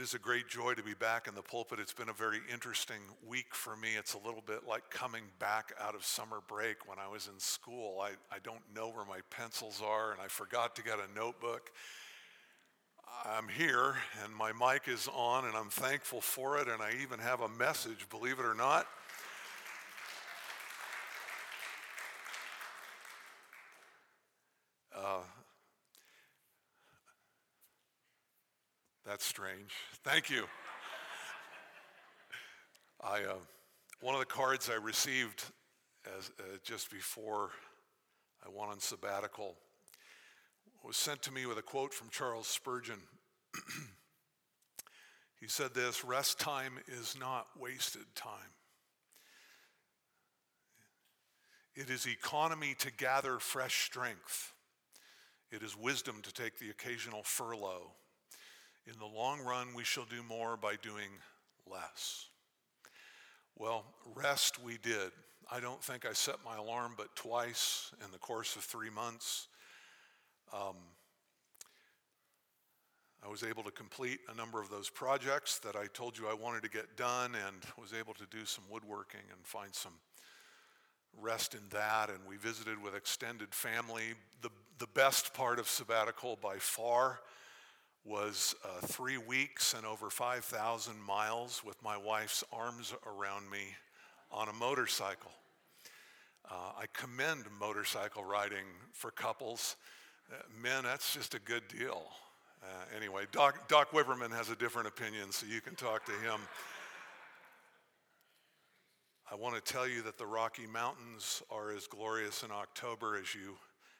It is a great joy to be back in the pulpit. It's been a very interesting week for me. It's a little bit like coming back out of summer break when I was in school. I, I don't know where my pencils are, and I forgot to get a notebook. I'm here, and my mic is on, and I'm thankful for it, and I even have a message, believe it or not. Strange. Thank you. I, uh, one of the cards I received as, uh, just before I went on sabbatical was sent to me with a quote from Charles Spurgeon. he said this rest time is not wasted time. It is economy to gather fresh strength. It is wisdom to take the occasional furlough. In the long run, we shall do more by doing less. Well, rest we did. I don't think I set my alarm but twice in the course of three months. Um, I was able to complete a number of those projects that I told you I wanted to get done and was able to do some woodworking and find some rest in that. And we visited with extended family. The, the best part of sabbatical by far was uh, three weeks and over 5,000 miles with my wife's arms around me on a motorcycle. Uh, I commend motorcycle riding for couples. Uh, men, that's just a good deal. Uh, anyway, Doc, Doc Wiberman has a different opinion, so you can talk to him. I want to tell you that the Rocky Mountains are as glorious in October as you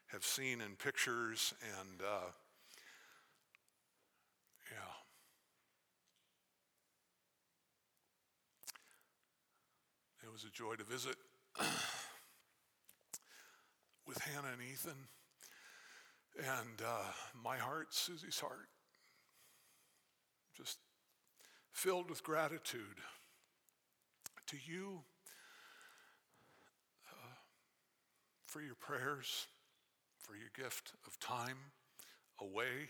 have seen in pictures, and was a joy to visit with Hannah and Ethan. And uh, my heart, Susie's heart, just filled with gratitude to you uh, for your prayers, for your gift of time away.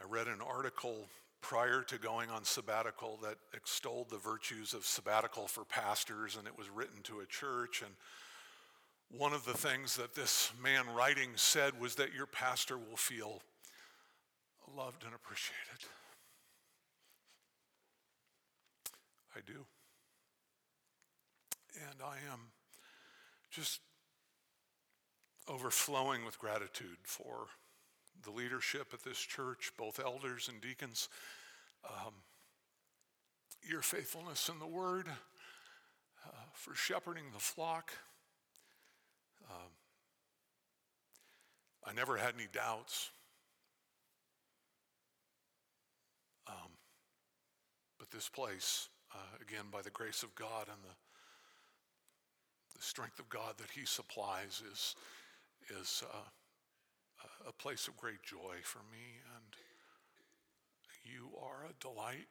I read an article prior to going on sabbatical that extolled the virtues of sabbatical for pastors, and it was written to a church. And one of the things that this man writing said was that your pastor will feel loved and appreciated. I do. And I am just overflowing with gratitude for the leadership at this church, both elders and deacons, um, your faithfulness in the word, uh, for shepherding the flock. Um, I never had any doubts. Um, but this place, uh, again, by the grace of God and the, the strength of God that He supplies, is, is uh, a place of great joy for me, and you are a delight,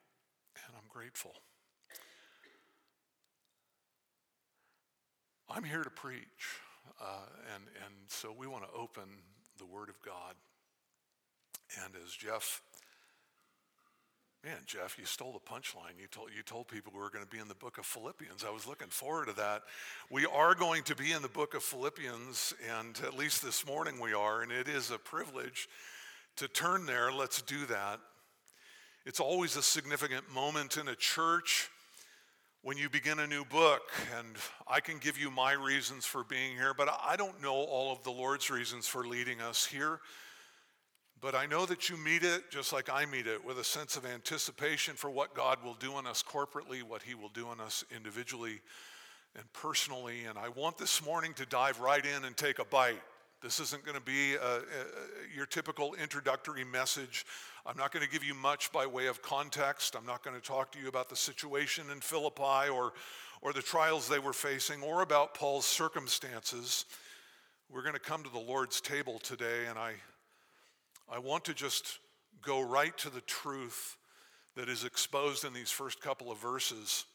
and I'm grateful. I'm here to preach, uh, and, and so we want to open the Word of God. And as Jeff Man, Jeff, you stole the punchline. You told, you told people we were going to be in the book of Philippians. I was looking forward to that. We are going to be in the book of Philippians, and at least this morning we are, and it is a privilege to turn there. Let's do that. It's always a significant moment in a church when you begin a new book, and I can give you my reasons for being here, but I don't know all of the Lord's reasons for leading us here. But I know that you meet it just like I meet it with a sense of anticipation for what God will do in us corporately, what He will do in us individually and personally. And I want this morning to dive right in and take a bite. This isn't going to be a, a, your typical introductory message. I'm not going to give you much by way of context. I'm not going to talk to you about the situation in Philippi or, or the trials they were facing or about Paul's circumstances. We're going to come to the Lord's table today, and I I want to just go right to the truth that is exposed in these first couple of verses.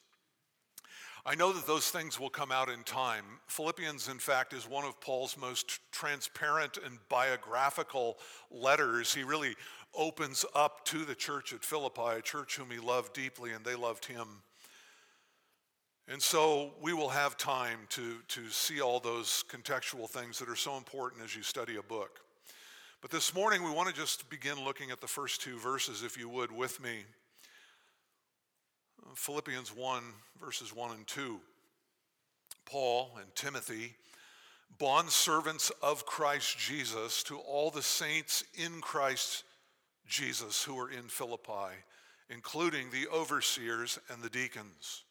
I know that those things will come out in time. Philippians, in fact, is one of Paul's most transparent and biographical letters. He really opens up to the church at Philippi, a church whom he loved deeply, and they loved him. And so we will have time to, to see all those contextual things that are so important as you study a book. But this morning, we want to just begin looking at the first two verses, if you would, with me. Philippians 1, verses 1 and 2. Paul and Timothy, bondservants of Christ Jesus, to all the saints in Christ Jesus who are in Philippi, including the overseers and the deacons.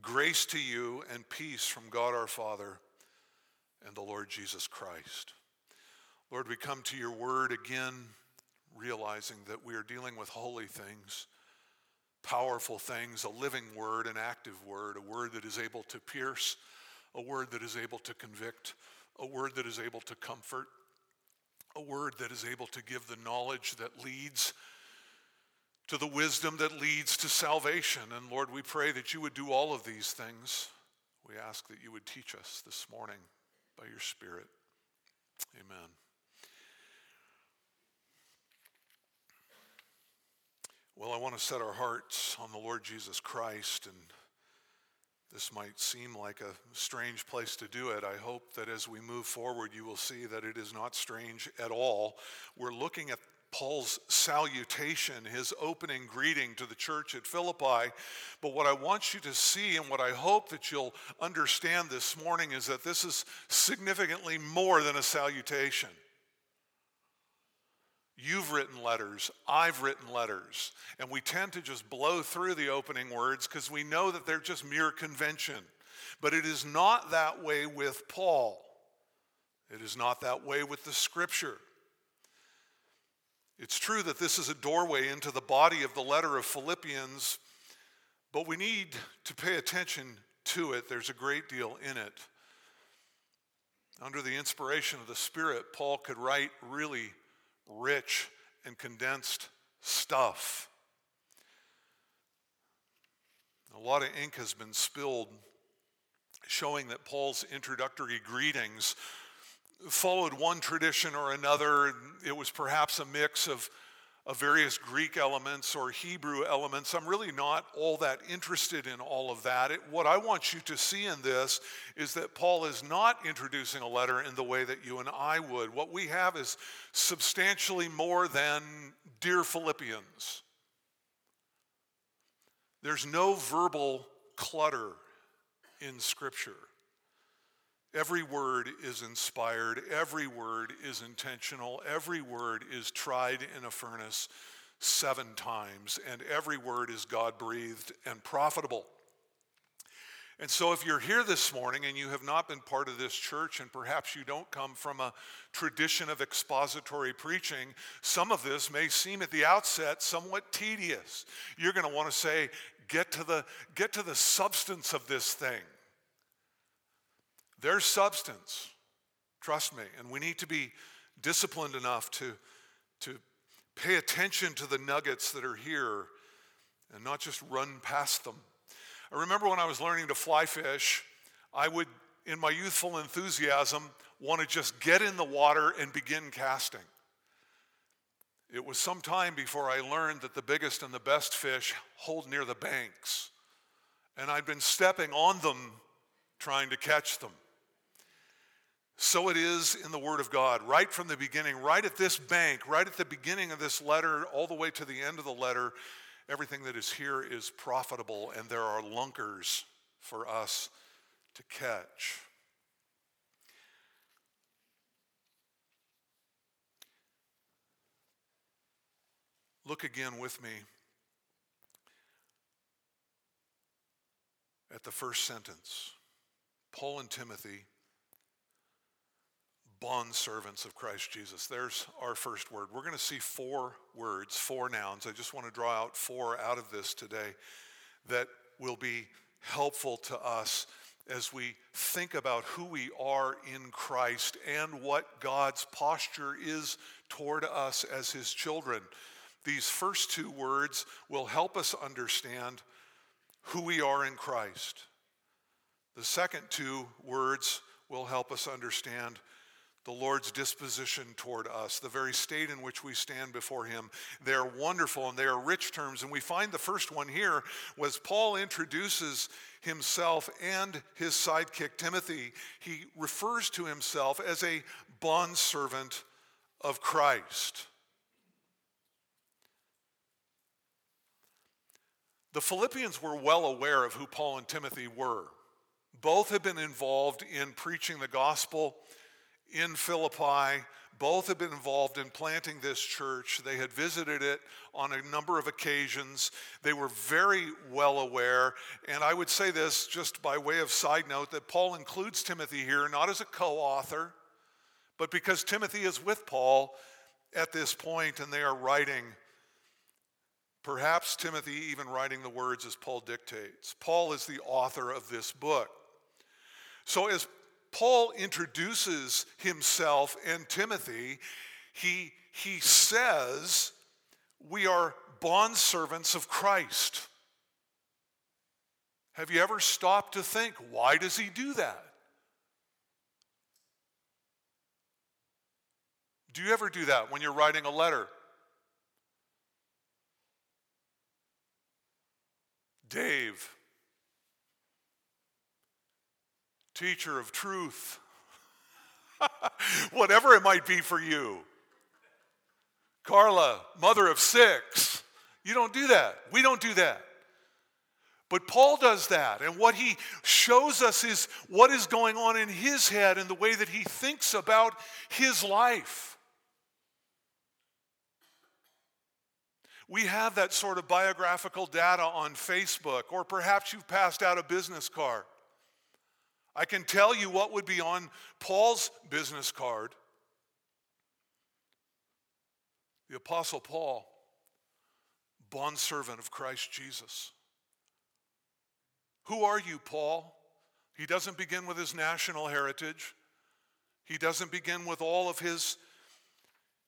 Grace to you and peace from God our Father and the Lord Jesus Christ. Lord, we come to your word again, realizing that we are dealing with holy things powerful things, a living word, an active word, a word that is able to pierce, a word that is able to convict, a word that is able to comfort, a word that is able to give the knowledge that leads to the wisdom that leads to salvation. And Lord, we pray that you would do all of these things. We ask that you would teach us this morning by your Spirit. Amen. Well, I want to set our hearts on the Lord Jesus Christ, and this might seem like a strange place to do it. I hope that as we move forward, you will see that it is not strange at all. We're looking at Paul's salutation, his opening greeting to the church at Philippi. But what I want you to see, and what I hope that you'll understand this morning, is that this is significantly more than a salutation. You've written letters, I've written letters, and we tend to just blow through the opening words because we know that they're just mere convention. But it is not that way with Paul. It is not that way with the scripture. It's true that this is a doorway into the body of the letter of Philippians, but we need to pay attention to it. There's a great deal in it. Under the inspiration of the Spirit, Paul could write really rich and condensed stuff. A lot of ink has been spilled showing that Paul's introductory greetings followed one tradition or another. It was perhaps a mix of of various Greek elements or Hebrew elements. I'm really not all that interested in all of that. It, what I want you to see in this is that Paul is not introducing a letter in the way that you and I would. What we have is substantially more than Dear Philippians. There's no verbal clutter in Scripture. Every word is inspired, every word is intentional, every word is tried in a furnace seven times, and every word is God breathed and profitable. And so, if you're here this morning and you have not been part of this church, and perhaps you don't come from a tradition of expository preaching, some of this may seem at the outset somewhat tedious. You're going to want to say, get to, the, get to the substance of this thing. There's substance, trust me, and we need to be disciplined enough to, to pay attention to the nuggets that are here and not just run past them. I remember when I was learning to fly fish, I would, in my youthful enthusiasm, want to just get in the water and begin casting. It was some time before I learned that the biggest and the best fish hold near the banks. And I'd been stepping on them trying to catch them. So it is in the Word of God, right from the beginning, right at this bank, right at the beginning of this letter, all the way to the end of the letter. Everything that is here is profitable, and there are lunkers for us to catch. Look again with me at the first sentence. Paul and Timothy bond servants of Christ Jesus. There's our first word. We're going to see four words, four nouns. I just want to draw out four out of this today that will be helpful to us as we think about who we are in Christ and what God's posture is toward us as his children. These first two words will help us understand who we are in Christ. The second two words will help us understand the Lord's disposition toward us, the very state in which we stand before Him. They are wonderful and they are rich terms. And we find the first one here was Paul introduces himself and his sidekick Timothy. He refers to himself as a bondservant of Christ. The Philippians were well aware of who Paul and Timothy were. Both had been involved in preaching the gospel in Philippi. Both had been involved in planting this church. They had visited it on a number of occasions. They were very well aware. And I would say this just by way of side note that Paul includes Timothy here, not as a co author, but because Timothy is with Paul at this point and they are writing Perhaps Timothy even writing the words as Paul dictates. Paul is the author of this book. So, as Paul introduces himself and Timothy, he, he says, We are bondservants of Christ. Have you ever stopped to think, why does he do that? Do you ever do that when you're writing a letter? Dave, teacher of truth, whatever it might be for you. Carla, mother of six. You don't do that. We don't do that. But Paul does that. And what he shows us is what is going on in his head and the way that he thinks about his life. We have that sort of biographical data on Facebook, or perhaps you've passed out a business card. I can tell you what would be on Paul's business card. The Apostle Paul, bondservant of Christ Jesus. Who are you, Paul? He doesn't begin with his national heritage. He doesn't begin with all of his,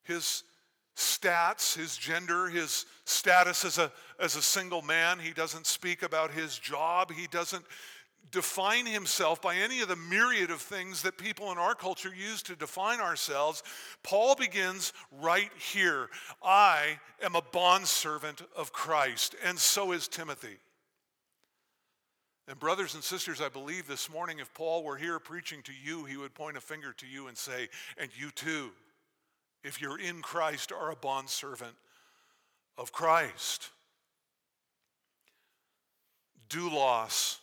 his stats, his gender, his status as a, as a single man. He doesn't speak about his job. He doesn't define himself by any of the myriad of things that people in our culture use to define ourselves. Paul begins right here I am a bondservant of Christ, and so is Timothy. And, brothers and sisters, I believe this morning if Paul were here preaching to you, he would point a finger to you and say, And you too if you're in Christ, are a bondservant of Christ. Do Doulos,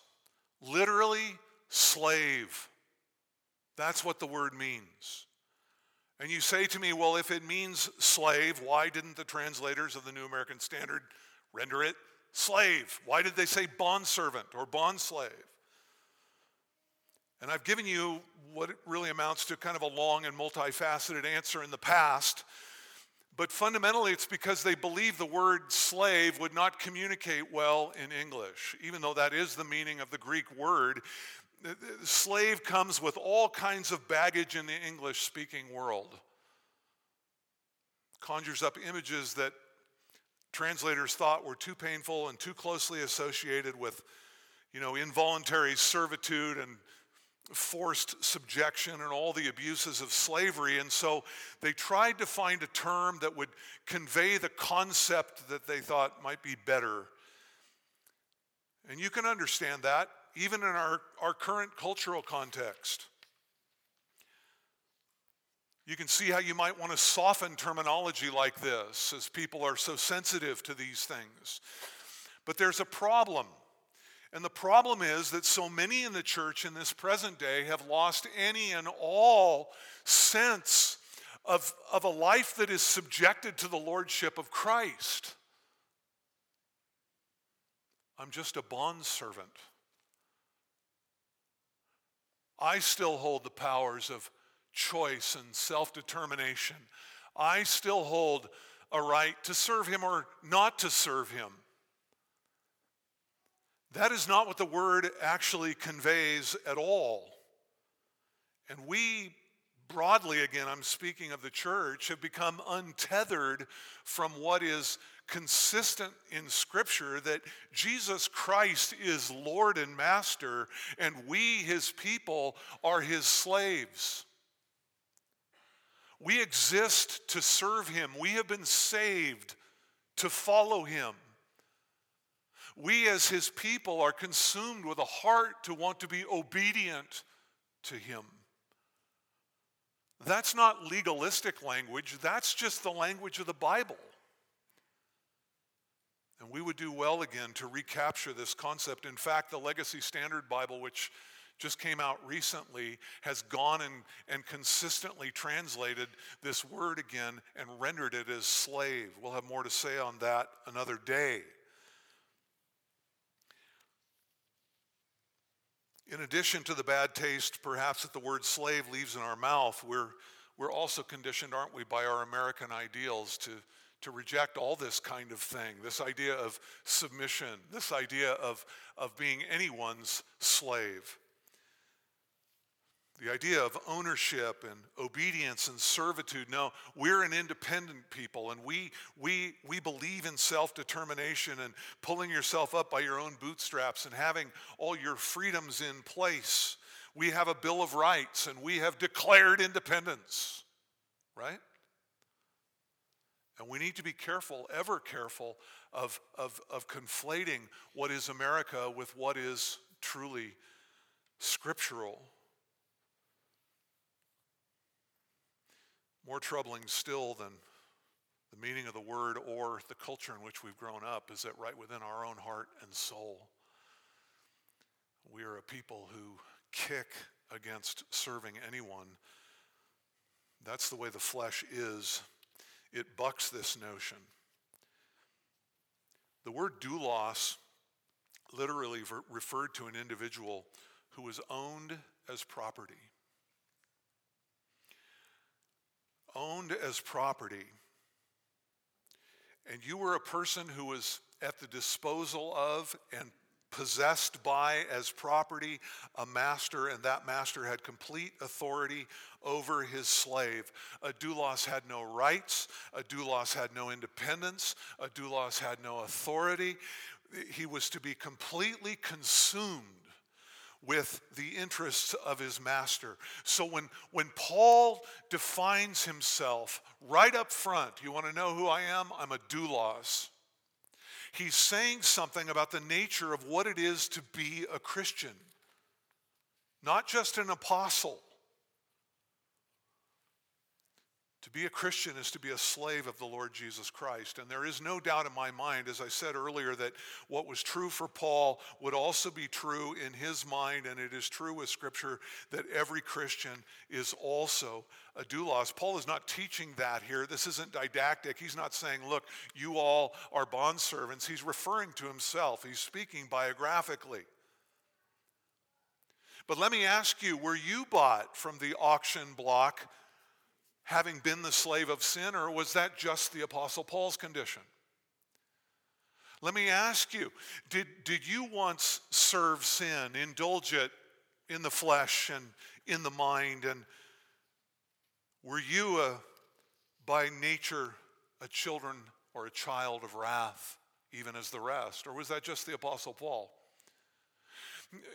literally slave. That's what the word means. And you say to me, well, if it means slave, why didn't the translators of the New American Standard render it slave? Why did they say bondservant or bondslave? And I've given you what really amounts to kind of a long and multifaceted answer in the past. But fundamentally, it's because they believe the word slave would not communicate well in English, even though that is the meaning of the Greek word. Slave comes with all kinds of baggage in the English speaking world. Conjures up images that translators thought were too painful and too closely associated with, you know, involuntary servitude and forced subjection and all the abuses of slavery. And so they tried to find a term that would convey the concept that they thought might be better. And you can understand that even in our, our current cultural context. You can see how you might want to soften terminology like this as people are so sensitive to these things. But there's a problem and the problem is that so many in the church in this present day have lost any and all sense of, of a life that is subjected to the lordship of Christ. I'm just a bondservant. I still hold the powers of choice and self determination. I still hold a right to serve him or not to serve him. That is not what the word actually conveys at all. And we broadly again, I'm speaking of the church, have become untethered from what is consistent in Scripture that Jesus Christ is Lord and Master, and we, his people, are his slaves. We exist to serve him, we have been saved to follow him. We, as his people, are consumed with a heart to want to be obedient to him. That's not legalistic language, that's just the language of the Bible. And we would do well again to recapture this concept. In fact, the Legacy Standard Bible, which just came out recently, has gone and, and consistently translated this word again and rendered it as slave. We'll have more to say on that another day. In addition to the bad taste, perhaps, that the word slave leaves in our mouth, we're, we're also conditioned, aren't we, by our American ideals to, to reject all this kind of thing this idea of submission, this idea of, of being anyone's slave. The idea of ownership and obedience and servitude. No, we're an independent people and we, we, we believe in self determination and pulling yourself up by your own bootstraps and having all your freedoms in place. We have a Bill of Rights and we have declared independence, right? And we need to be careful, ever careful, of, of, of conflating what is America with what is truly scriptural. More troubling still than the meaning of the word or the culture in which we've grown up is that right within our own heart and soul, we are a people who kick against serving anyone. That's the way the flesh is. It bucks this notion. The word doulos literally referred to an individual who was owned as property. Owned as property, and you were a person who was at the disposal of and possessed by as property a master, and that master had complete authority over his slave. A doulos had no rights, a doulos had no independence, a doulos had no authority. He was to be completely consumed with the interests of his master. So when, when Paul defines himself right up front, you want to know who I am? I'm a doulos. He's saying something about the nature of what it is to be a Christian, not just an apostle. To be a Christian is to be a slave of the Lord Jesus Christ. And there is no doubt in my mind, as I said earlier, that what was true for Paul would also be true in his mind, and it is true with Scripture that every Christian is also a doulos. Paul is not teaching that here. This isn't didactic. He's not saying, look, you all are bondservants. He's referring to himself, he's speaking biographically. But let me ask you were you bought from the auction block? Having been the slave of sin, or was that just the Apostle Paul's condition? Let me ask you did, did you once serve sin, indulge it in the flesh and in the mind? And were you a, by nature a children or a child of wrath, even as the rest? Or was that just the Apostle Paul?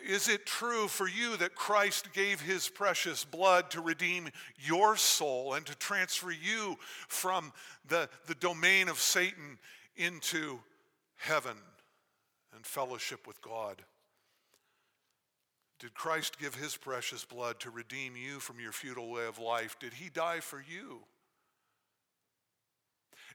Is it true for you that Christ gave his precious blood to redeem your soul and to transfer you from the, the domain of Satan into heaven and fellowship with God? Did Christ give his precious blood to redeem you from your futile way of life? Did he die for you?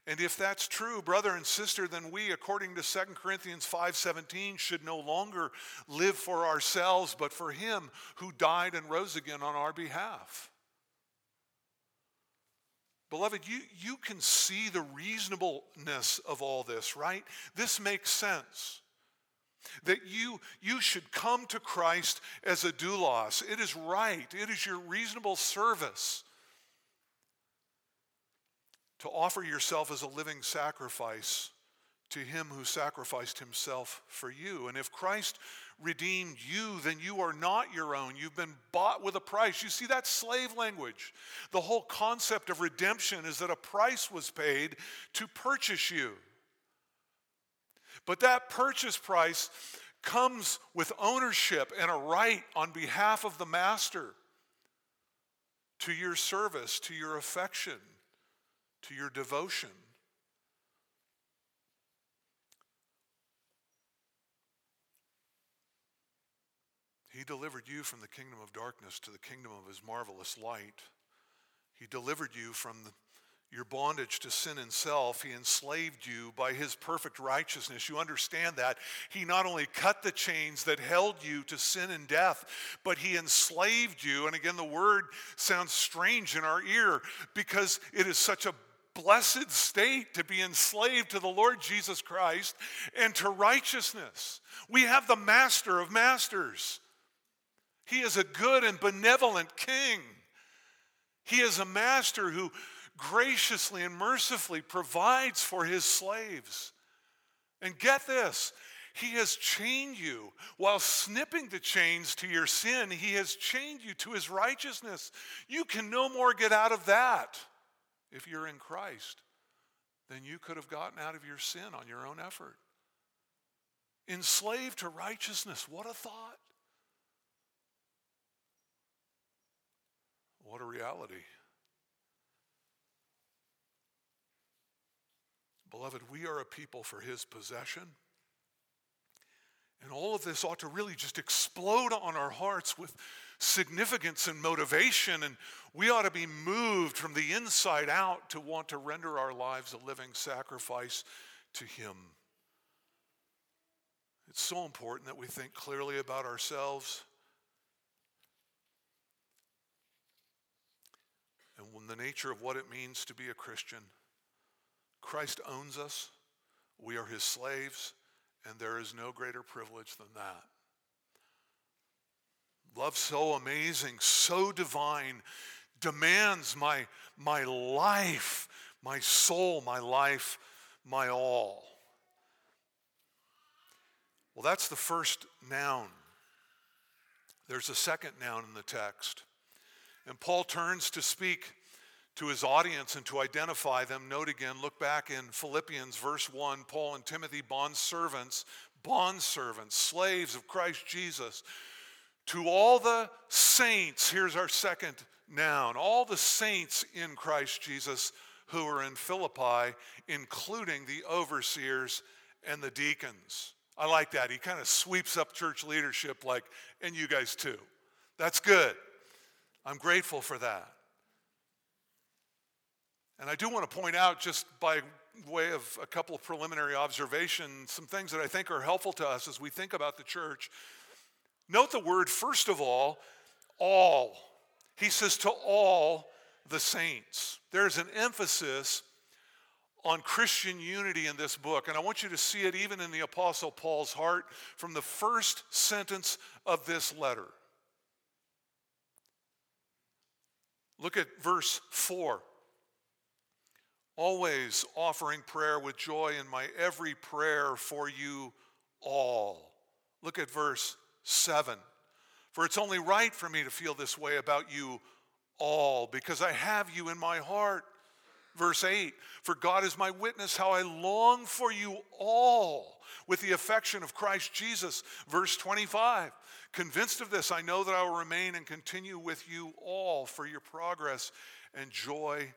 And if that's true, brother and sister, then we, according to 2 Corinthians 5:17, should no longer live for ourselves, but for him who died and rose again on our behalf. Beloved, you, you can see the reasonableness of all this, right? This makes sense. That you, you should come to Christ as a doulos. It is right. It is your reasonable service to offer yourself as a living sacrifice to him who sacrificed himself for you. And if Christ redeemed you, then you are not your own. You've been bought with a price. You see, that slave language. The whole concept of redemption is that a price was paid to purchase you. But that purchase price comes with ownership and a right on behalf of the master to your service, to your affection, to your devotion. He delivered you from the kingdom of darkness to the kingdom of his marvelous light. He delivered you from the, your bondage to sin and self. He enslaved you by his perfect righteousness. You understand that. He not only cut the chains that held you to sin and death, but he enslaved you. And again, the word sounds strange in our ear because it is such a blessed state to be enslaved to the Lord Jesus Christ and to righteousness. We have the master of masters. He is a good and benevolent king. He is a master who graciously and mercifully provides for his slaves. And get this, he has chained you while snipping the chains to your sin. He has chained you to his righteousness. You can no more get out of that if you're in Christ then you could have gotten out of your sin on your own effort. Enslaved to righteousness, what a thought. What a reality. Beloved, we are a people for his possession. And all of this ought to really just explode on our hearts with significance and motivation. And we ought to be moved from the inside out to want to render our lives a living sacrifice to Him. It's so important that we think clearly about ourselves. And the nature of what it means to be a Christian. Christ owns us, we are his slaves, and there is no greater privilege than that. Love so amazing, so divine, demands my, my life, my soul, my life, my all. Well, that's the first noun. There's a second noun in the text. And Paul turns to speak to his audience and to identify them. Note again, look back in Philippians verse 1 Paul and Timothy, bond servants, bond servants, slaves of Christ Jesus. To all the saints, here's our second noun, all the saints in Christ Jesus who are in Philippi, including the overseers and the deacons. I like that. He kind of sweeps up church leadership like, and you guys too. That's good. I'm grateful for that. And I do want to point out, just by way of a couple of preliminary observations, some things that I think are helpful to us as we think about the church. Note the word, first of all, all. He says to all the saints. There's an emphasis on Christian unity in this book, and I want you to see it even in the Apostle Paul's heart from the first sentence of this letter. Look at verse 4 always offering prayer with joy in my every prayer for you all. Look at verse 7. For it's only right for me to feel this way about you all, because I have you in my heart. Verse 8 For God is my witness, how I long for you all with the affection of Christ Jesus. Verse 25 Convinced of this, I know that I will remain and continue with you all for your progress and joy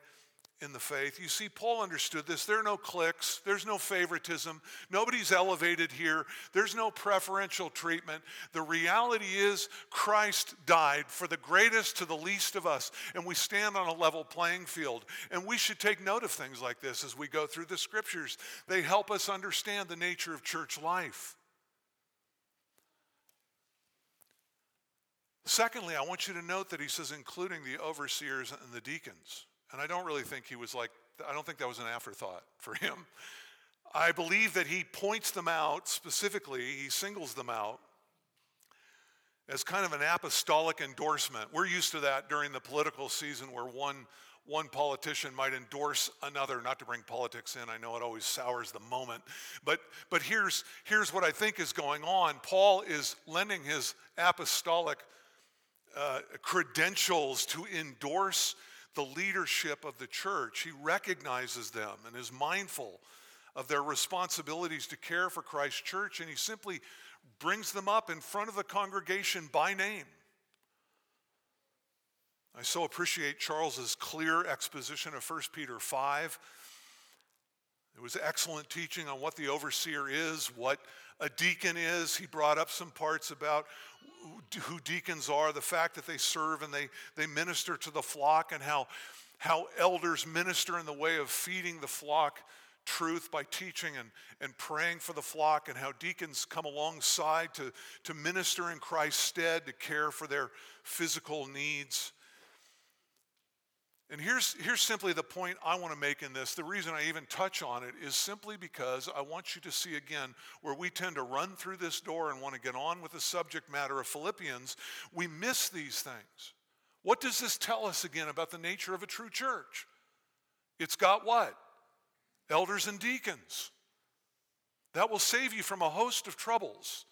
in the faith. You see, Paul understood this. There are no cliques, there's no favoritism, nobody's elevated here, there's no preferential treatment. The reality is, Christ died for the greatest to the least of us, and we stand on a level playing field. And we should take note of things like this as we go through the scriptures. They help us understand the nature of church life. Secondly, I want you to note that he says, including the overseers and the deacons. And I don't really think he was like, I don't think that was an afterthought for him. I believe that he points them out specifically, he singles them out as kind of an apostolic endorsement. We're used to that during the political season where one, one politician might endorse another, not to bring politics in. I know it always sours the moment. But, but here's, here's what I think is going on Paul is lending his apostolic uh, credentials to endorse the leadership of the church. He recognizes them and is mindful of their responsibilities to care for Christ's church, and he simply brings them up in front of the congregation by name. I so appreciate Charles's clear exposition of 1 Peter 5. It was excellent teaching on what the overseer is, what a deacon is. He brought up some parts about who deacons are, the fact that they serve and they, they minister to the flock, and how, how elders minister in the way of feeding the flock truth by teaching and, and praying for the flock, and how deacons come alongside to, to minister in Christ's stead, to care for their physical needs. And here's, here's simply the point I want to make in this. The reason I even touch on it is simply because I want you to see again where we tend to run through this door and want to get on with the subject matter of Philippians, we miss these things. What does this tell us again about the nature of a true church? It's got what? Elders and deacons. That will save you from a host of troubles.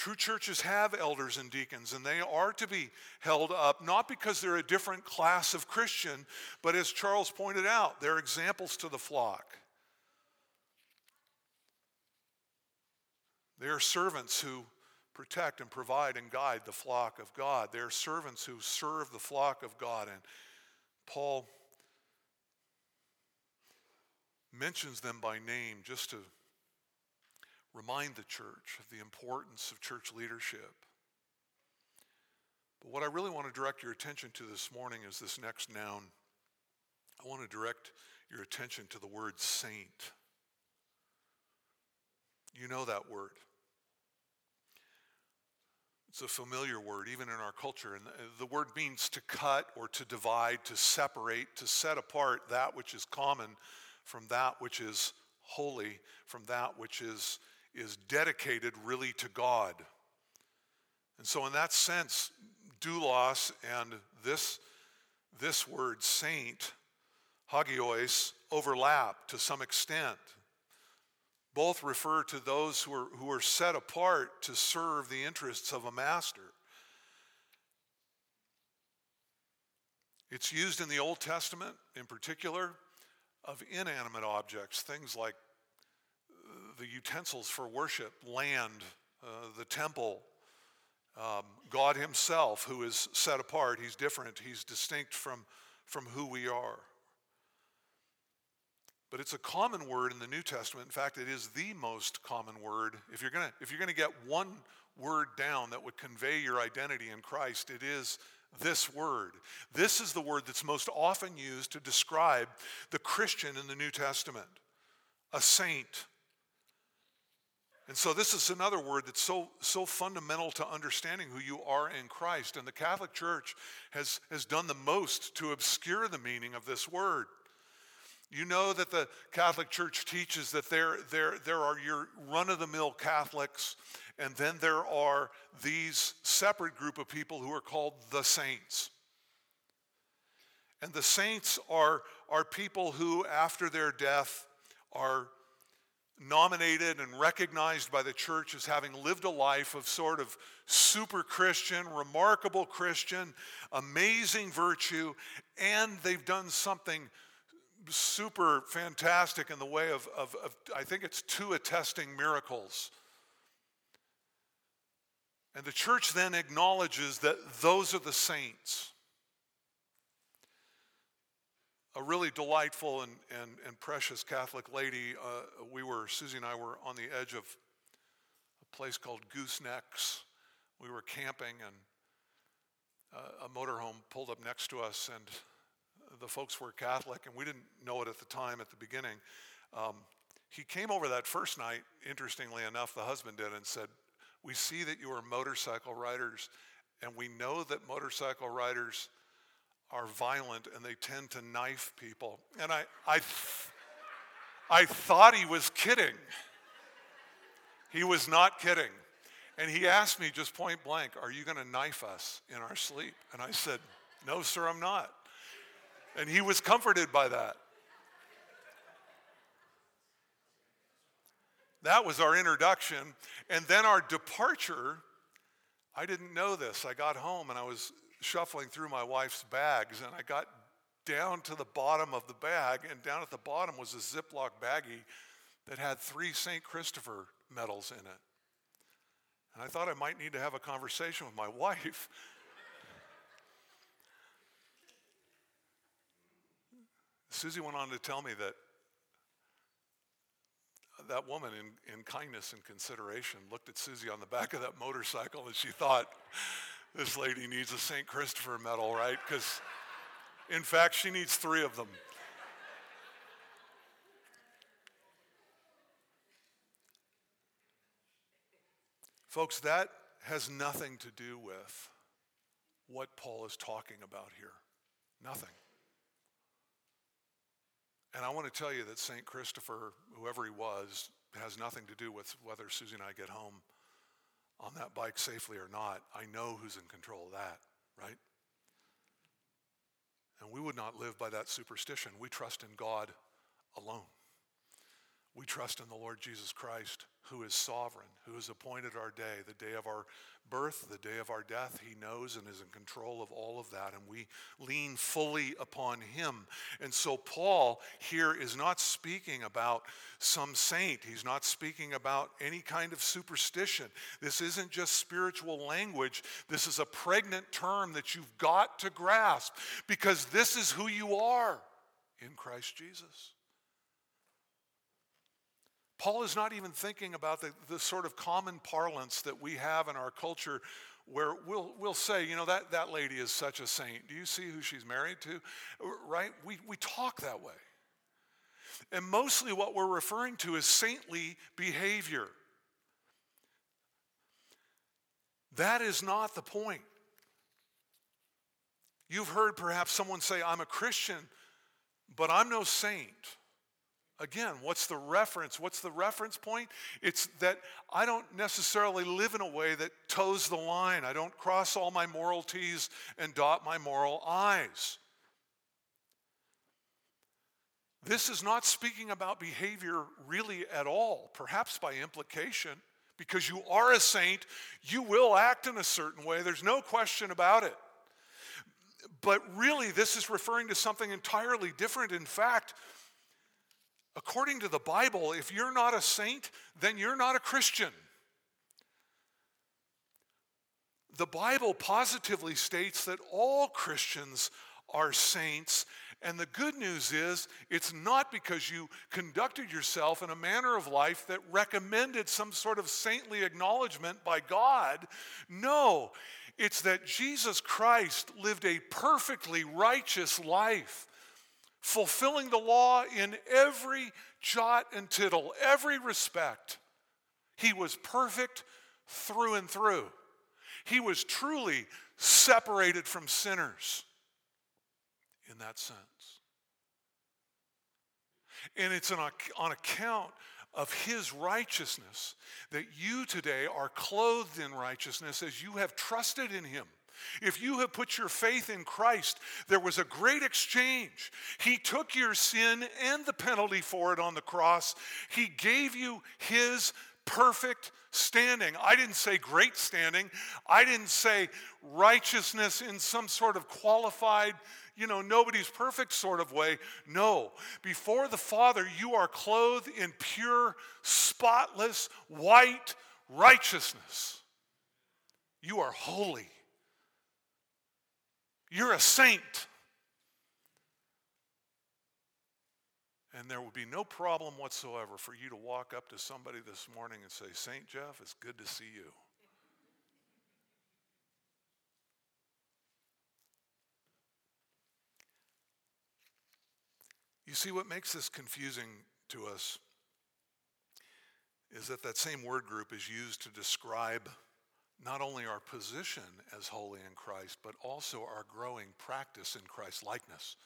True churches have elders and deacons, and they are to be held up, not because they're a different class of Christian, but as Charles pointed out, they're examples to the flock. They are servants who protect and provide and guide the flock of God. They are servants who serve the flock of God. And Paul mentions them by name just to remind the church of the importance of church leadership. But what I really want to direct your attention to this morning is this next noun. I want to direct your attention to the word saint. You know that word. It's a familiar word, even in our culture. And the word means to cut or to divide, to separate, to set apart that which is common from that which is holy, from that which is is dedicated really to God. And so, in that sense, doulos and this, this word saint, hagios, overlap to some extent. Both refer to those who are, who are set apart to serve the interests of a master. It's used in the Old Testament, in particular, of inanimate objects, things like the utensils for worship, land, uh, the temple, um, God Himself, who is set apart. He's different, He's distinct from, from who we are. But it's a common word in the New Testament. In fact, it is the most common word. If you're gonna, if you're gonna get one word down that would convey your identity in Christ, it is this word. This is the word that's most often used to describe the Christian in the New Testament a saint, and so this is another word that's so, so fundamental to understanding who you are in Christ. And the Catholic Church has, has done the most to obscure the meaning of this word. You know that the Catholic Church teaches that there, there, there are your run of the mill Catholics, and then there are these separate group of people who are called the saints. And the saints are, are people who, after their death, are nominated and recognized by the church as having lived a life of sort of super Christian, remarkable Christian, amazing virtue, and they've done something super fantastic in the way of, of, of I think it's two attesting miracles. And the church then acknowledges that those are the saints a really delightful and, and, and precious Catholic lady. Uh, we were, Susie and I were on the edge of a place called Goosenecks. We were camping, and uh, a motorhome pulled up next to us, and the folks were Catholic, and we didn't know it at the time at the beginning. Um, he came over that first night, interestingly enough, the husband did, and said, We see that you are motorcycle riders, and we know that motorcycle riders are violent and they tend to knife people. And I, I, I thought he was kidding. He was not kidding. And he asked me just point blank, Are you going to knife us in our sleep? And I said, No, sir, I'm not. And he was comforted by that. That was our introduction. And then our departure, I didn't know this. I got home and I was shuffling through my wife's bags and I got down to the bottom of the bag, and down at the bottom was a Ziploc baggie that had three St. Christopher medals in it. And I thought I might need to have a conversation with my wife. Susie went on to tell me that that woman, in, in kindness and consideration, looked at Susie on the back of that motorcycle and she thought, this lady needs a St. Christopher medal, right? Because, in fact, she needs three of them. Folks, that has nothing to do with what Paul is talking about here. Nothing. And I want to tell you that St. Christopher, whoever he was, has nothing to do with whether Susie and I get home on that bike safely or not. I know who's in control of that, right? And we would not live by that superstition. We trust in God alone. We trust in the Lord Jesus Christ, who is sovereign, who has appointed our day, the day of our birth, the day of our death. He knows and is in control of all of that, and we lean fully upon Him. And so, Paul here is not speaking about some saint, he's not speaking about any kind of superstition. This isn't just spiritual language, this is a pregnant term that you've got to grasp because this is who you are in Christ Jesus. Paul is not even thinking about the, the sort of common parlance that we have in our culture where we'll, we'll say, you know, that, that lady is such a saint. Do you see who she's married to? Right? We, we talk that way. And mostly what we're referring to is saintly behavior. That is not the point. You've heard perhaps someone say, I'm a Christian, but I'm no saint. Again, what's the reference? What's the reference point? It's that I don't necessarily live in a way that toes the line. I don't cross all my moral T's and dot my moral I's. This is not speaking about behavior really at all, perhaps by implication. Because you are a saint, you will act in a certain way. There's no question about it. But really, this is referring to something entirely different. In fact, According to the Bible, if you're not a saint, then you're not a Christian. The Bible positively states that all Christians are saints. And the good news is, it's not because you conducted yourself in a manner of life that recommended some sort of saintly acknowledgement by God. No, it's that Jesus Christ lived a perfectly righteous life fulfilling the law in every jot and tittle, every respect. He was perfect through and through. He was truly separated from sinners in that sense. And it's on, account of his righteousness that you today are clothed in righteousness as you have trusted in him. If you have put your faith in Christ, there was a great exchange. He took your sin and the penalty for it on the cross. He gave you His perfect standing. I didn't say great standing. I didn't say righteousness in some sort of qualified, you know, nobody's perfect sort of way. No. Before the Father, you are clothed in pure, spotless, white righteousness. You are holy. You're a saint. And there would be no problem whatsoever for you to walk up to somebody this morning and say, Saint Jeff, it's good to see you. You see, what makes this confusing to us is that that same word group is used to describe not only our position as holy in Christ, but also our growing practice in Christ likeness.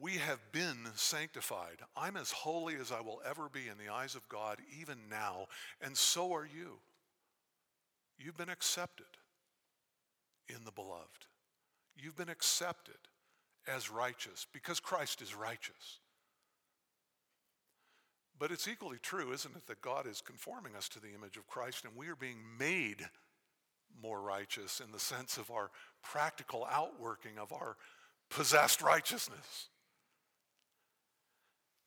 We have been sanctified. I'm as holy as I will ever be in the eyes of God, even now, and so are you. You've been accepted in the beloved. You've been accepted as righteous because Christ is righteous. But it's equally true, isn't it, that God is conforming us to the image of Christ and we are being made more righteous in the sense of our practical outworking of our possessed righteousness.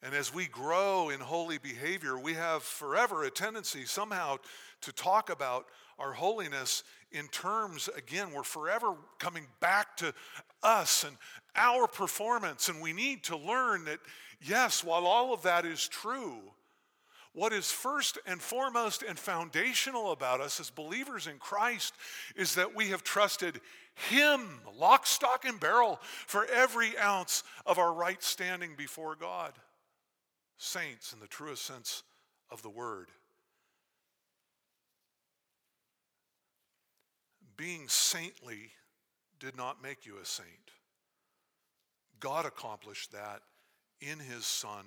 And as we grow in holy behavior, we have forever a tendency somehow to talk about our holiness in terms, again, we're forever coming back to us and our performance. And we need to learn that, yes, while all of that is true, what is first and foremost and foundational about us as believers in Christ is that we have trusted Him, lock, stock, and barrel, for every ounce of our right standing before God. Saints in the truest sense of the word. Being saintly did not make you a saint. God accomplished that in His Son,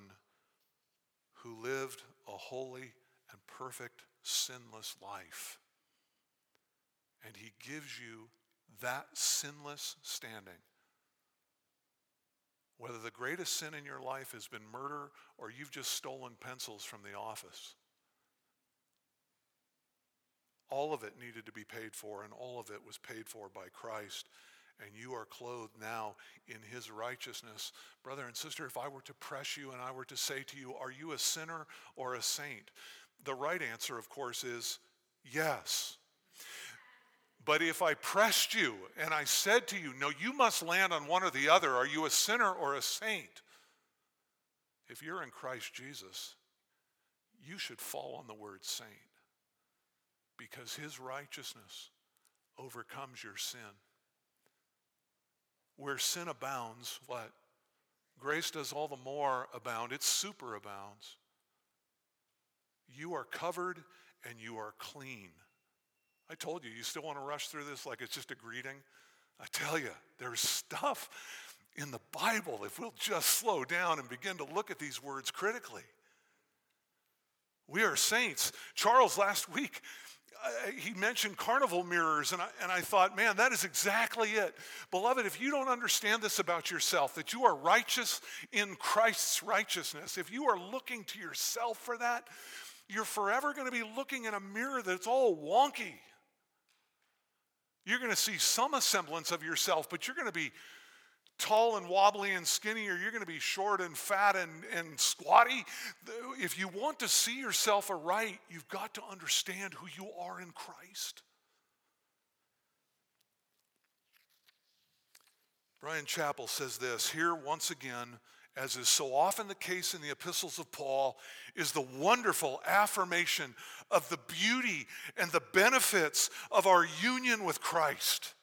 who lived a holy and perfect, sinless life. And he gives you that sinless standing. Whether the greatest sin in your life has been murder or you've just stolen pencils from the office, all of it needed to be paid for, and all of it was paid for by Christ and you are clothed now in his righteousness. Brother and sister, if I were to press you and I were to say to you, Are you a sinner or a saint? The right answer, of course, is yes. But if I pressed you and I said to you, No, you must land on one or the other, are you a sinner or a saint? If you're in Christ Jesus, you should fall on the word saint because his righteousness overcomes your sin where sin abounds, what? Grace does all the more abound. It superabounds. You are covered and you are clean. I told you, you still want to rush through this like it's just a greeting? I tell you, there's stuff in the Bible if we'll just slow down and begin to look at these words critically. We are saints. Charles last week uh, he mentioned carnival mirrors, and I, and I thought, man, that is exactly it. Beloved, if you don't understand this about yourself, that you are righteous in Christ's righteousness, if you are looking to yourself for that, you're forever going to be looking in a mirror that's all wonky. You're going to see some semblance of yourself, but you're going to be tall and wobbly and skinny, or you're going to be short and fat and, and squatty. If you want to see yourself aright, you've got to understand who you are in Christ. Bryan Chapell says this here once again, as is so often the case in the epistles of Paul, is the wonderful affirmation of the beauty and the benefits of our union with Christ.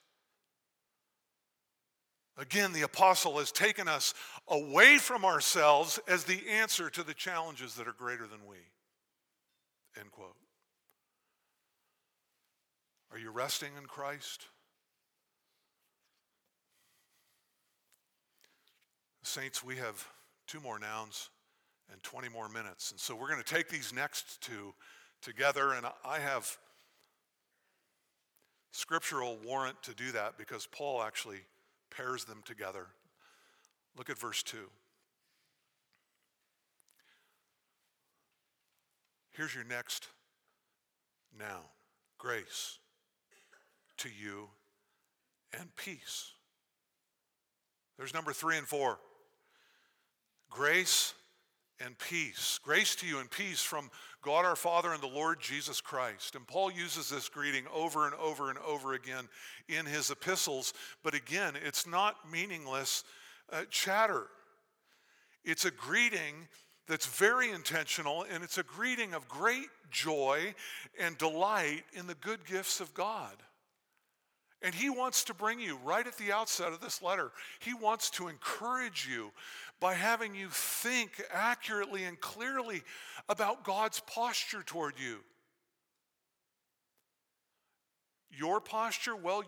Again, the apostle has taken us away from ourselves as the answer to the challenges that are greater than we. End quote. Are you resting in Christ? Saints, we have two more nouns and 20 more minutes. And so we're going to take these next two together, and I have scriptural warrant to do that because Paul actually pairs them together. Look at verse 2. Here's your next noun grace to you and peace. There's number three and four grace and peace. Grace to you and peace from God our Father and the Lord Jesus Christ. And Paul uses this greeting over and over and over again in his epistles, but again, it's not meaningless uh, chatter. It's a greeting that's very intentional, and it's a greeting of great joy and delight in the good gifts of God. And he wants to bring you right at the outset of this letter, he wants to encourage you by having you think accurately and clearly about God's posture toward you. Your posture, well,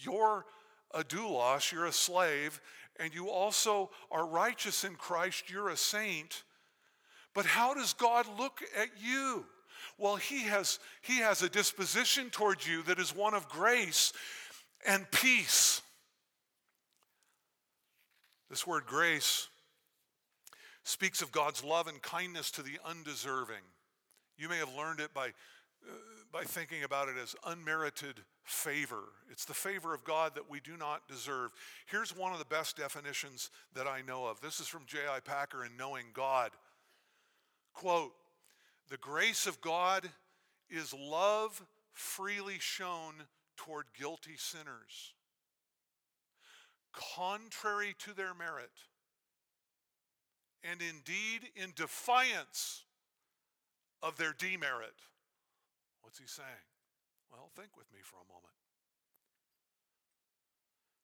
you're a doulos, you're a slave, and you also are righteous in Christ, you're a saint. But how does God look at you? Well, he has, he has a disposition towards you that is one of grace and peace. This word grace speaks of God's love and kindness to the undeserving. You may have learned it by, uh, by thinking about it as unmerited favor. It's the favor of God that we do not deserve. Here's one of the best definitions that I know of. This is from J.I. Packer in Knowing God. Quote, the grace of God is love freely shown toward guilty sinners, contrary to their merit, and indeed in defiance of their demerit. What's he saying? Well, think with me for a moment.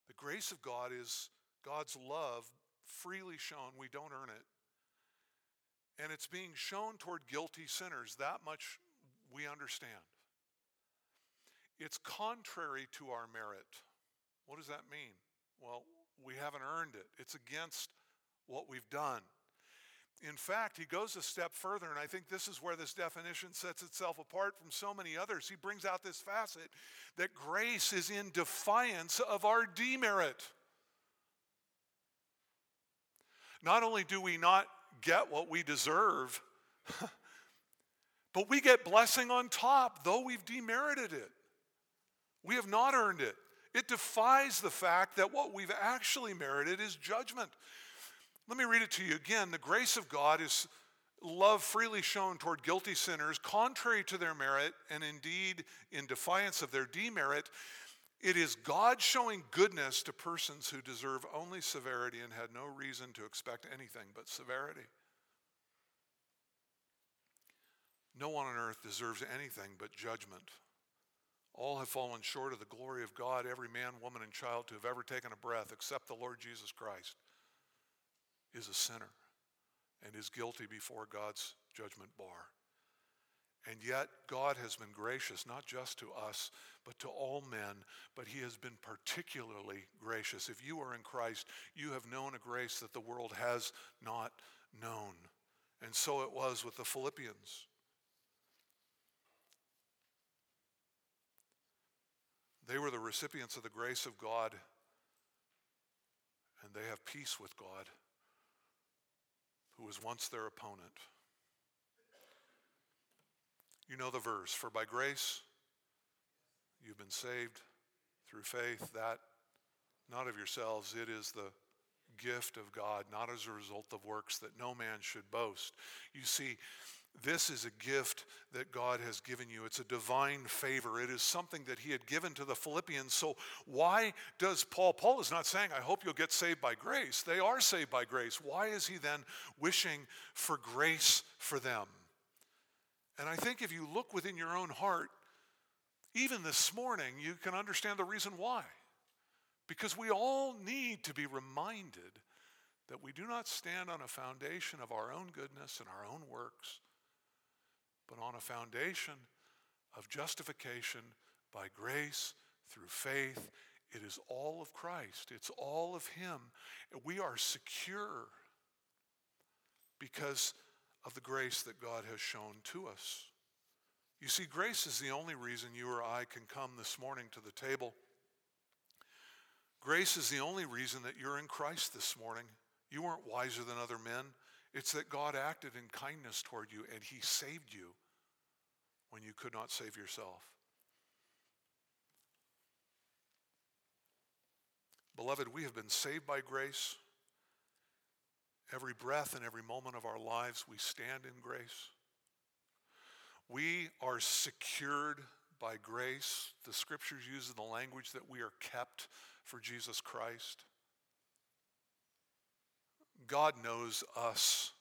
The grace of God is God's love freely shown. We don't earn it. And it's being shown toward guilty sinners. That much we understand. It's contrary to our merit. What does that mean? Well, we haven't earned it, it's against what we've done. In fact, he goes a step further, and I think this is where this definition sets itself apart from so many others. He brings out this facet that grace is in defiance of our demerit. Not only do we not get what we deserve, but we get blessing on top, though we've demerited it. We have not earned it. It defies the fact that what we've actually merited is judgment. Let me read it to you again. The grace of God is love freely shown toward guilty sinners, contrary to their merit, and indeed in defiance of their demerit. It is God showing goodness to persons who deserve only severity and had no reason to expect anything but severity. No one on earth deserves anything but judgment. All have fallen short of the glory of God, every man, woman, and child to have ever taken a breath except the Lord Jesus Christ is a sinner and is guilty before God's judgment bar. And yet, God has been gracious, not just to us, but to all men. But He has been particularly gracious. If you are in Christ, you have known a grace that the world has not known. And so it was with the Philippians. They were the recipients of the grace of God, and they have peace with God who was once their opponent. You know the verse For by grace you've been saved through faith, that not of yourselves, it is the gift of God, not as a result of works, that no man should boast. You see, this is a gift that God has given you. It's a divine favor. It is something that He had given to the Philippians. So, why does Paul? Paul is not saying, I hope you'll get saved by grace. They are saved by grace. Why is he then wishing for grace for them? And I think if you look within your own heart, even this morning, you can understand the reason why. Because we all need to be reminded that we do not stand on a foundation of our own goodness and our own works but on a foundation of justification by grace through faith. It is all of Christ, it's all of Him. We are secure because of the grace that God has shown to us. You see, grace is the only reason you or I can come this morning to the table. Grace is the only reason that you're in Christ this morning. You weren't wiser than other men. It's that God acted in kindness toward you and He saved you when you could not save yourself. Beloved, we have been saved by grace. Every breath and every moment of our lives, we stand in grace. We are secured by grace. The scriptures use the language that we are kept for Jesus Christ. God knows us.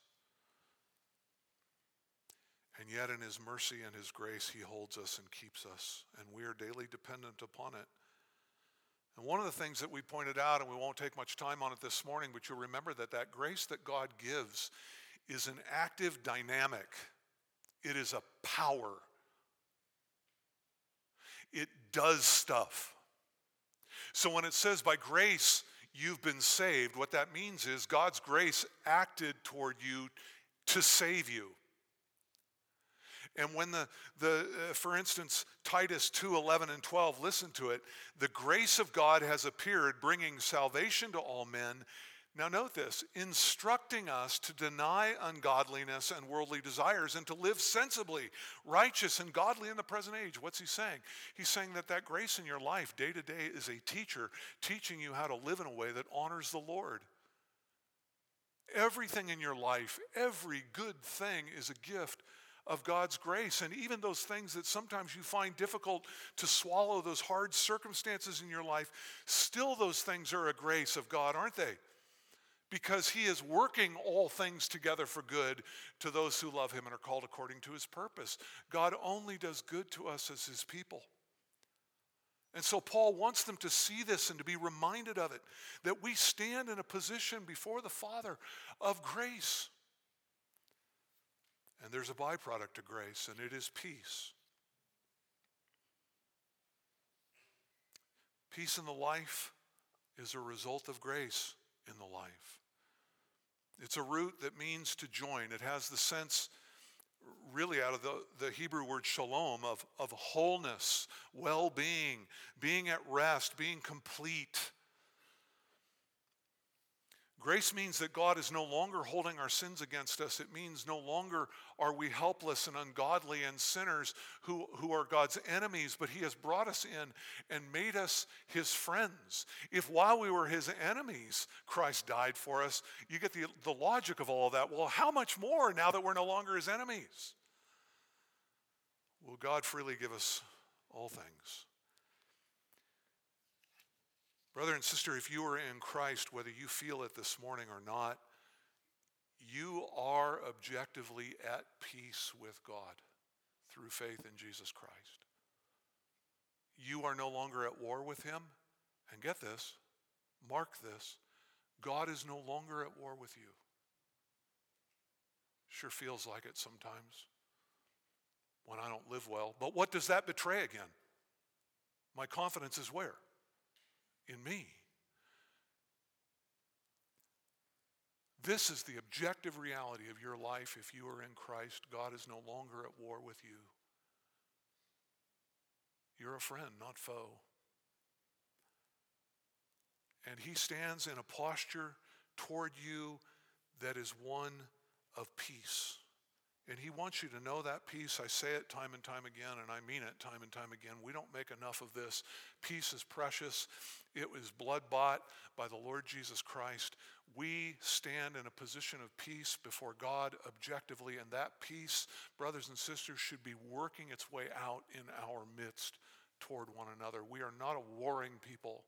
And yet, in His mercy and His grace, He holds us and keeps us, and we are daily dependent upon it. And one of the things that we pointed out, and we won't take much time on it this morning, but you'll remember that that grace that God gives is an active dynamic, it is a power. It does stuff. So when it says by grace you've been saved, what that means is God's grace acted toward you to save you. And when the, the uh, for instance, Titus 2 11 and 12, listen to it. The grace of God has appeared, bringing salvation to all men. Now, note this instructing us to deny ungodliness and worldly desires and to live sensibly, righteous, and godly in the present age. What's he saying? He's saying that that grace in your life, day to day, is a teacher teaching you how to live in a way that honors the Lord. Everything in your life, every good thing is a gift of God's grace. And even those things that sometimes you find difficult to swallow, those hard circumstances in your life, still those things are a grace of God, aren't they? Because he is working all things together for good to those who love him and are called according to his purpose. God only does good to us as his people. And so Paul wants them to see this and to be reminded of it that we stand in a position before the Father of grace. And there's a byproduct of grace, and it is peace. Peace in the life is a result of grace in the life. It's a root that means to join. It has the sense, really, out of the, the Hebrew word shalom, of, of wholeness, well being, being at rest, being complete. Grace means that God is no longer holding our sins against us. It means no longer are we helpless and ungodly and sinners who, who are God's enemies, but He has brought us in and made us His friends. If while we were His enemies, Christ died for us, you get the, the logic of all of that. Well, how much more now that we're no longer His enemies? Will God freely give us all things? Brother and sister, if you are in Christ, whether you feel it this morning or not, you are objectively at peace with God through faith in Jesus Christ. You are no longer at war with Him. And get this, mark this God is no longer at war with you. Sure feels like it sometimes when I don't live well. But what does that betray again? My confidence is where? In me. This is the objective reality of your life if you are in Christ. God is no longer at war with you. You're a friend, not foe. And he stands in a posture toward you that is one of peace. And he wants you to know that peace. I say it time and time again, and I mean it time and time again. We don't make enough of this. Peace is precious. It was blood bought by the Lord Jesus Christ. We stand in a position of peace before God objectively, and that peace, brothers and sisters, should be working its way out in our midst toward one another. We are not a warring people.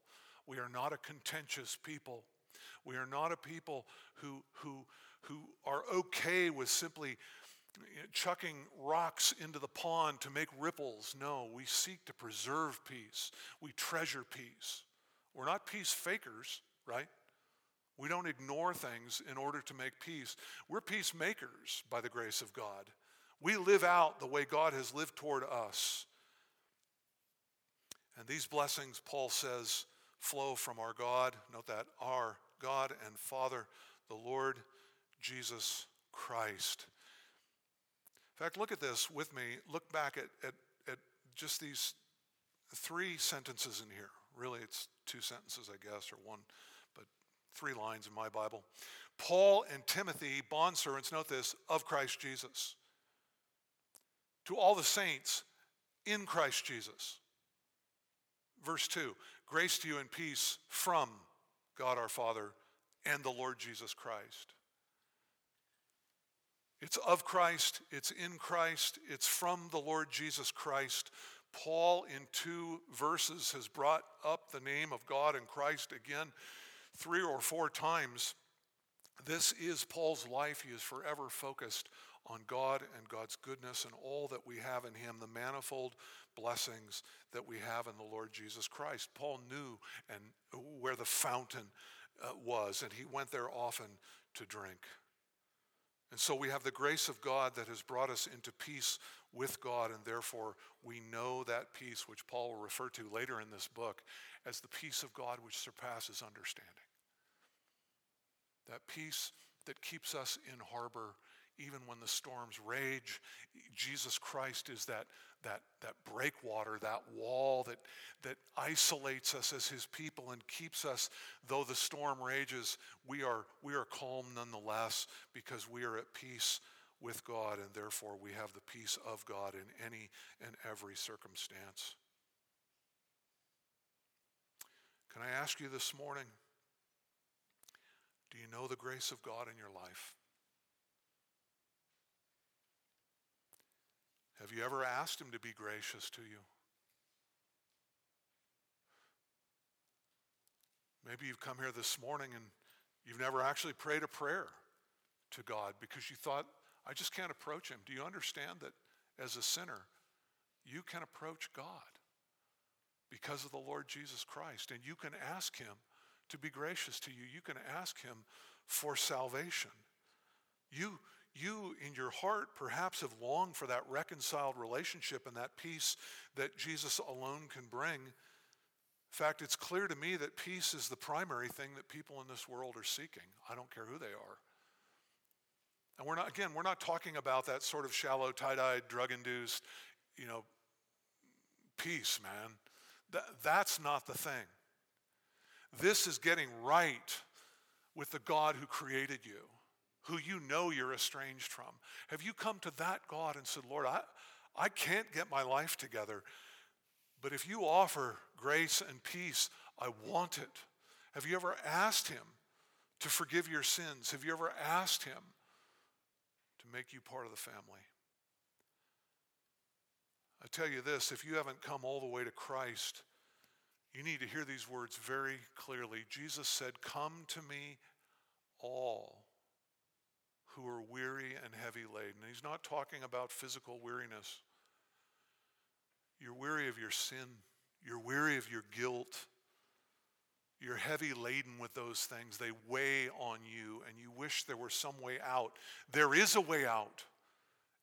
We are not a contentious people. We are not a people who, who, who are okay with simply chucking rocks into the pond to make ripples. No, we seek to preserve peace. We treasure peace. We're not peace fakers, right? We don't ignore things in order to make peace. We're peacemakers by the grace of God. We live out the way God has lived toward us. And these blessings, Paul says, flow from our God. Note that, our God and Father, the Lord Jesus Christ. Fact, look at this with me. Look back at, at, at just these three sentences in here. Really, it's two sentences, I guess, or one, but three lines in my Bible. Paul and Timothy, bondservants, note this, of Christ Jesus. To all the saints in Christ Jesus. Verse 2 Grace to you and peace from God our Father and the Lord Jesus Christ. It's of Christ, it's in Christ, it's from the Lord Jesus Christ. Paul, in two verses, has brought up the name of God and Christ again three or four times. This is Paul's life. He is forever focused on God and God's goodness and all that we have in Him, the manifold blessings that we have in the Lord Jesus Christ. Paul knew and where the fountain uh, was, and he went there often to drink. And so we have the grace of God that has brought us into peace with God, and therefore we know that peace, which Paul will refer to later in this book as the peace of God which surpasses understanding. That peace that keeps us in harbor even when the storms rage. Jesus Christ is that, that, that breakwater, that wall that, that isolates us as his people and keeps us, though the storm rages, we are, we are calm nonetheless because we are at peace with God and therefore we have the peace of God in any and every circumstance. Can I ask you this morning? Do you know the grace of God in your life? Have you ever asked Him to be gracious to you? Maybe you've come here this morning and you've never actually prayed a prayer to God because you thought, I just can't approach Him. Do you understand that as a sinner, you can approach God because of the Lord Jesus Christ and you can ask Him to be gracious to you. You can ask Him for salvation. You, you, in your heart, perhaps have longed for that reconciled relationship and that peace that Jesus alone can bring. In fact, it's clear to me that peace is the primary thing that people in this world are seeking. I don't care who they are. And we're not, again, we're not talking about that sort of shallow, tie dyed, drug induced, you know, peace, man. That, that's not the thing. This is getting right with the God who created you, who you know you're estranged from. Have you come to that God and said, Lord, I, I can't get my life together, but if you offer grace and peace, I want it. Have you ever asked Him to forgive your sins? Have you ever asked Him to make you part of the family? I tell you this if you haven't come all the way to Christ, you need to hear these words very clearly. Jesus said, Come to me, all who are weary and heavy laden. He's not talking about physical weariness. You're weary of your sin, you're weary of your guilt. You're heavy laden with those things. They weigh on you, and you wish there were some way out. There is a way out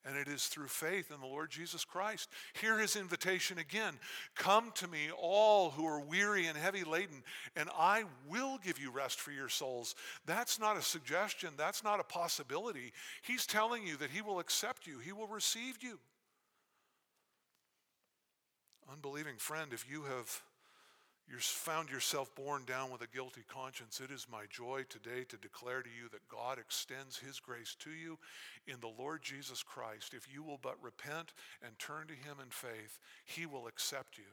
and it is through faith in the Lord Jesus Christ. Hear his invitation again Come to me, all who are weary and heavy laden, and I will give you rest for your souls. That's not a suggestion, that's not a possibility. He's telling you that he will accept you, he will receive you. Unbelieving friend, if you have you found yourself borne down with a guilty conscience, it is my joy today to declare to you that God extends His grace to you in the Lord Jesus Christ. If you will but repent and turn to Him in faith, He will accept you.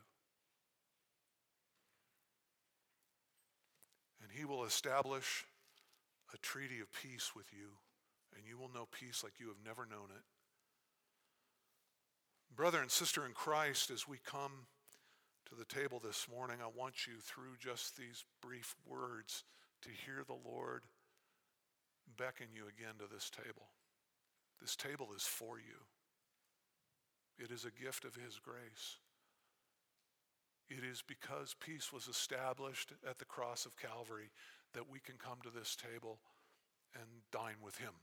And He will establish a treaty of peace with you, and you will know peace like you have never known it. Brother and sister in Christ, as we come to the table this morning, I want you, through just these brief words, to hear the Lord beckon you again to this table. This table is for you, it is a gift of His grace. It is because peace was established at the cross of Calvary that we can come to this table and dine with Him.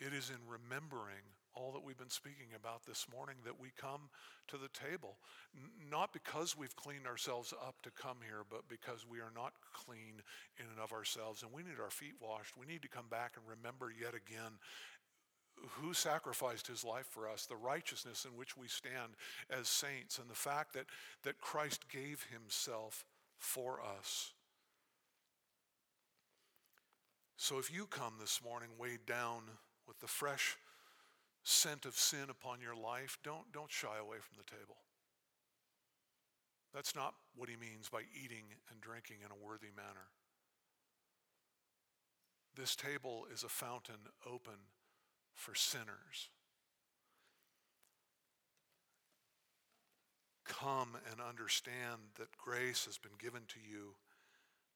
It is in remembering all that we've been speaking about this morning that we come to the table. Not because we've cleaned ourselves up to come here, but because we are not clean in and of ourselves and we need our feet washed. We need to come back and remember yet again who sacrificed his life for us, the righteousness in which we stand as saints, and the fact that, that Christ gave himself for us. So if you come this morning weighed down with the fresh scent of sin upon your life, don't, don't shy away from the table. That's not what he means by eating and drinking in a worthy manner. This table is a fountain open for sinners. Come and understand that grace has been given to you,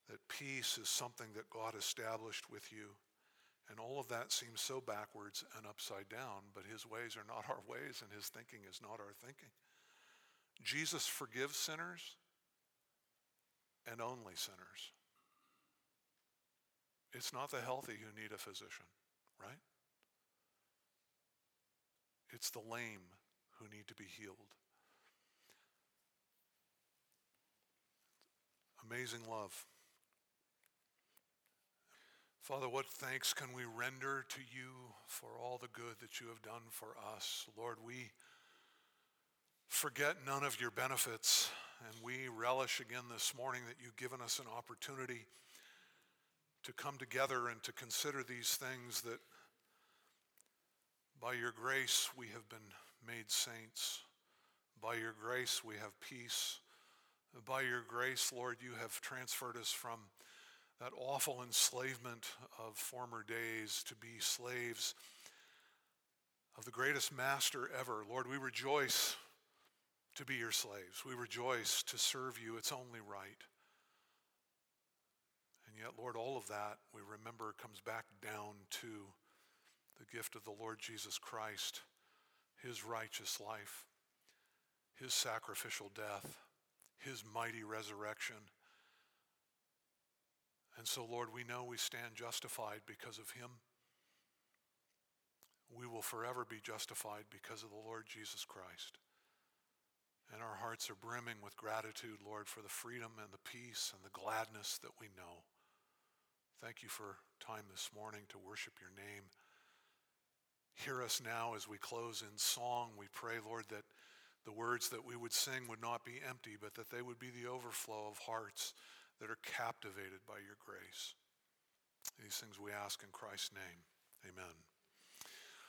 that peace is something that God established with you. And all of that seems so backwards and upside down, but his ways are not our ways, and his thinking is not our thinking. Jesus forgives sinners and only sinners. It's not the healthy who need a physician, right? It's the lame who need to be healed. Amazing love. Father, what thanks can we render to you for all the good that you have done for us? Lord, we forget none of your benefits, and we relish again this morning that you've given us an opportunity to come together and to consider these things that by your grace we have been made saints. By your grace we have peace. By your grace, Lord, you have transferred us from that awful enslavement of former days to be slaves of the greatest master ever. Lord, we rejoice to be your slaves. We rejoice to serve you. It's only right. And yet, Lord, all of that we remember comes back down to the gift of the Lord Jesus Christ, his righteous life, his sacrificial death, his mighty resurrection. And so, Lord, we know we stand justified because of him. We will forever be justified because of the Lord Jesus Christ. And our hearts are brimming with gratitude, Lord, for the freedom and the peace and the gladness that we know. Thank you for time this morning to worship your name. Hear us now as we close in song. We pray, Lord, that the words that we would sing would not be empty, but that they would be the overflow of hearts that are captivated by your grace. These things we ask in Christ's name. Amen.